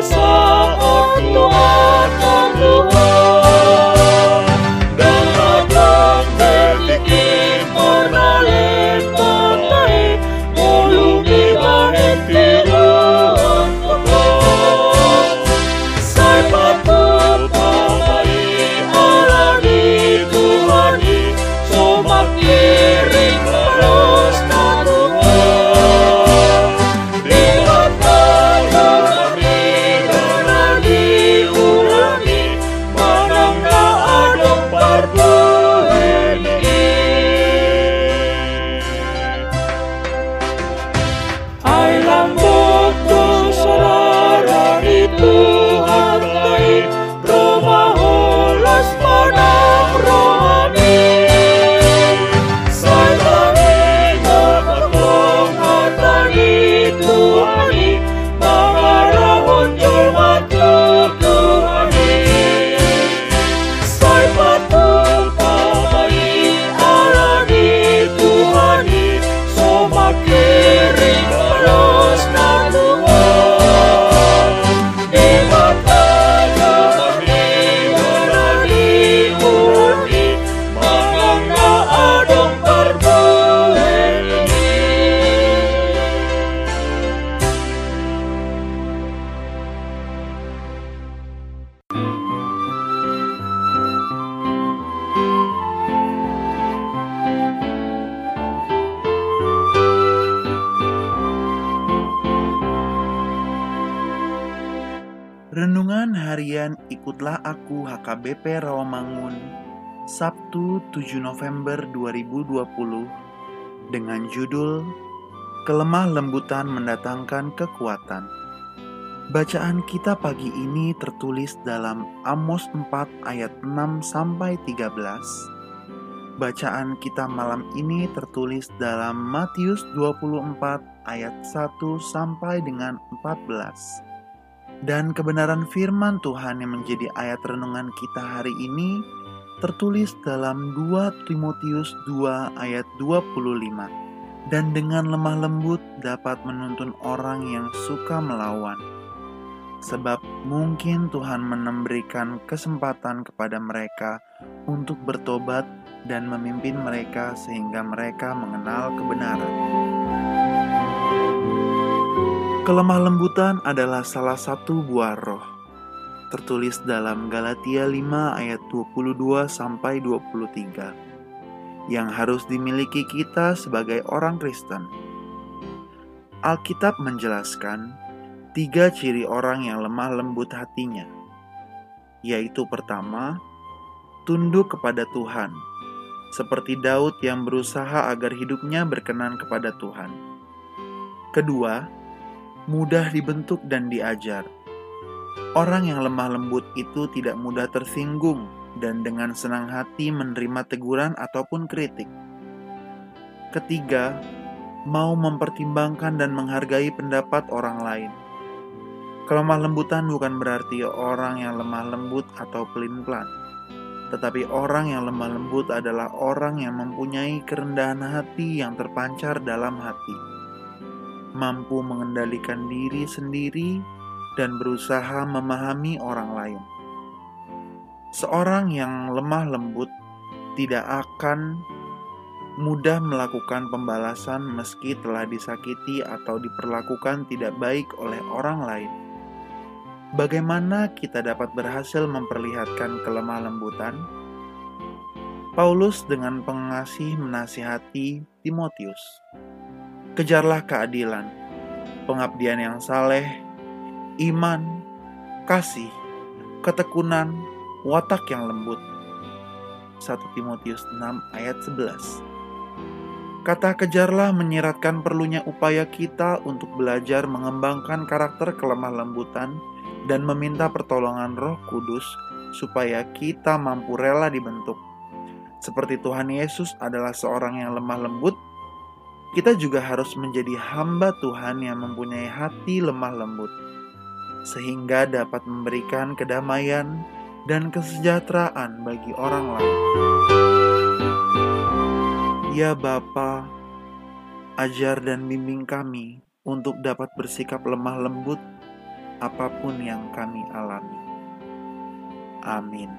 saat Tuhan Tuhan Harian Ikutlah Aku HKBP Rawamangun Sabtu 7 November 2020 dengan judul Kelemah lembutan mendatangkan kekuatan. Bacaan kita pagi ini tertulis dalam Amos 4 ayat 6 sampai 13. Bacaan kita malam ini tertulis dalam Matius 24 ayat 1 sampai dengan 14. Dan kebenaran firman Tuhan yang menjadi ayat renungan kita hari ini tertulis dalam 2 Timotius 2 ayat 25. Dan dengan lemah lembut dapat menuntun orang yang suka melawan. Sebab mungkin Tuhan memberikan kesempatan kepada mereka untuk bertobat dan memimpin mereka sehingga mereka mengenal kebenaran. Kelemah lembutan adalah salah satu buah roh. Tertulis dalam Galatia 5 ayat 22 sampai 23 yang harus dimiliki kita sebagai orang Kristen. Alkitab menjelaskan tiga ciri orang yang lemah lembut hatinya, yaitu pertama, tunduk kepada Tuhan, seperti Daud yang berusaha agar hidupnya berkenan kepada Tuhan. Kedua, mudah dibentuk dan diajar. Orang yang lemah lembut itu tidak mudah tersinggung dan dengan senang hati menerima teguran ataupun kritik. Ketiga, mau mempertimbangkan dan menghargai pendapat orang lain. Kelemah lembutan bukan berarti orang yang lemah lembut atau pelin-pelan, tetapi orang yang lemah lembut adalah orang yang mempunyai kerendahan hati yang terpancar dalam hati, mampu mengendalikan diri sendiri, dan berusaha memahami orang lain. Seorang yang lemah lembut tidak akan mudah melakukan pembalasan meski telah disakiti atau diperlakukan tidak baik oleh orang lain. Bagaimana kita dapat berhasil memperlihatkan kelemah lembutan? Paulus dengan pengasih menasihati Timotius. Kejarlah keadilan, pengabdian yang saleh, iman, kasih, ketekunan, watak yang lembut. 1 Timotius 6 ayat 11 Kata kejarlah menyiratkan perlunya upaya kita untuk belajar mengembangkan karakter kelemah lembutan dan meminta pertolongan roh kudus supaya kita mampu rela dibentuk. Seperti Tuhan Yesus adalah seorang yang lemah lembut, kita juga harus menjadi hamba Tuhan yang mempunyai hati lemah lembut, sehingga dapat memberikan kedamaian dan kesejahteraan bagi orang lain. Ya Bapa, ajar dan bimbing kami untuk dapat bersikap lemah lembut apa pun yang kami alami. Amin.